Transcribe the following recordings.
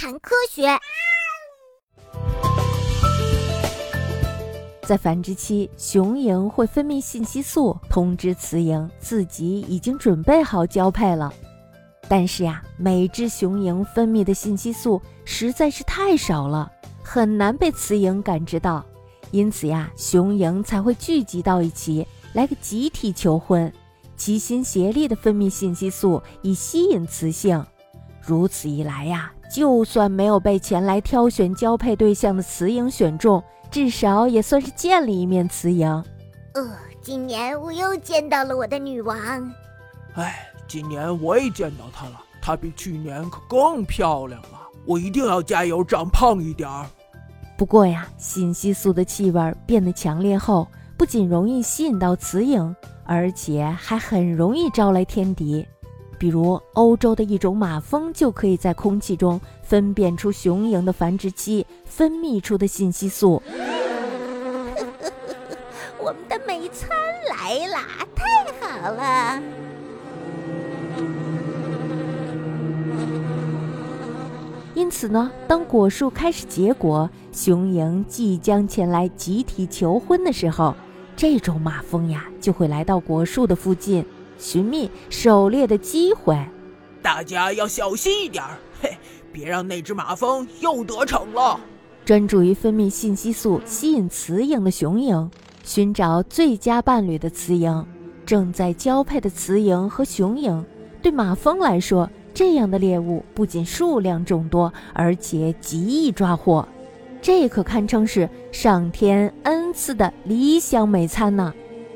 谈科学。在繁殖期，雄蝇会分泌信息素，通知雌蝇自己已经准备好交配了。但是呀，每只雄蝇分泌的信息素实在是太少了，很难被雌蝇感知到。因此呀，雄蝇才会聚集到一起，来个集体求婚，齐心协力的分泌信息素，以吸引雌性。如此一来呀，就算没有被前来挑选交配对象的雌蝇选中。至少也算是见了一面雌蝇。呃，今年我又见到了我的女王。哎，今年我也见到她了，她比去年可更漂亮了。我一定要加油，长胖一点儿。不过呀，信息素的气味变得强烈后，不仅容易吸引到雌蝇，而且还很容易招来天敌。比如欧洲的一种马蜂就可以在空气中分辨出雄蝇的繁殖期分泌出的信息素。我们的美餐来啦，太好了！因此呢，当果树开始结果，雄蝇即将前来集体求婚的时候，这种马蜂呀就会来到果树的附近。寻觅狩猎的机会，大家要小心一点儿，嘿，别让那只马蜂又得逞了。专注于分泌信息素吸引雌蝇的雄蝇，寻找最佳伴侣的雌蝇，正在交配的雌蝇和雄蝇，对马蜂来说，这样的猎物不仅数量众多，而且极易抓获，这可堪称是上天恩赐的理想美餐呢。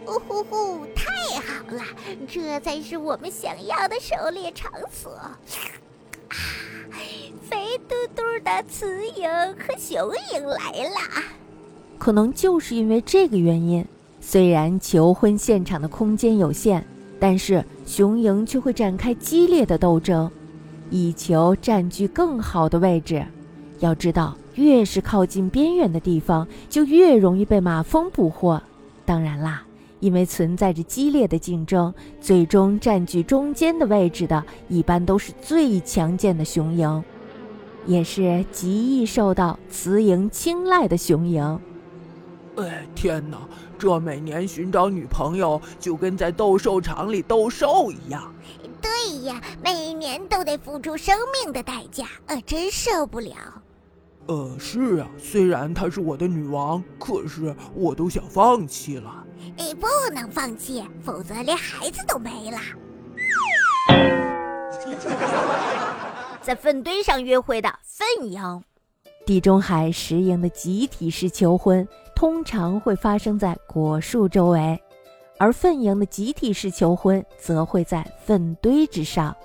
呜呼呼！了，这才是我们想要的狩猎场所。啊，肥嘟嘟的雌蝇和雄鹰来了。可能就是因为这个原因，虽然求婚现场的空间有限，但是雄鹰却会展开激烈的斗争，以求占据更好的位置。要知道，越是靠近边缘的地方，就越容易被马蜂捕获。当然啦。因为存在着激烈的竞争，最终占据中间的位置的，一般都是最强健的雄鹰，也是极易受到雌蝇青睐的雄鹰。哎，天哪！这每年寻找女朋友就跟在斗兽场里斗兽一样。对呀，每年都得付出生命的代价，呃，真受不了。呃，是啊，虽然她是我的女王，可是我都想放弃了。你，不能放弃，否则连孩子都没了。在粪堆上约会的粪蝇，地中海石蝇的集体式求婚通常会发生在果树周围，而粪蝇的集体式求婚则会在粪堆之上。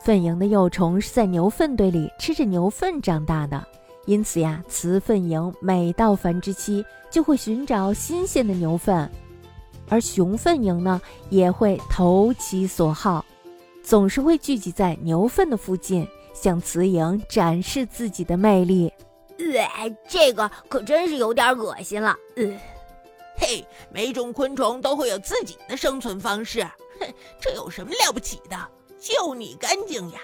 粪蝇的幼虫是在牛粪堆里吃着牛粪长大的。因此呀，雌粪蝇每到繁殖期就会寻找新鲜的牛粪，而雄粪蝇呢也会投其所好，总是会聚集在牛粪的附近，向雌蝇展示自己的魅力。呃，这个可真是有点恶心了。呃，嘿，每种昆虫都会有自己的生存方式，哼，这有什么了不起的？就你干净呀！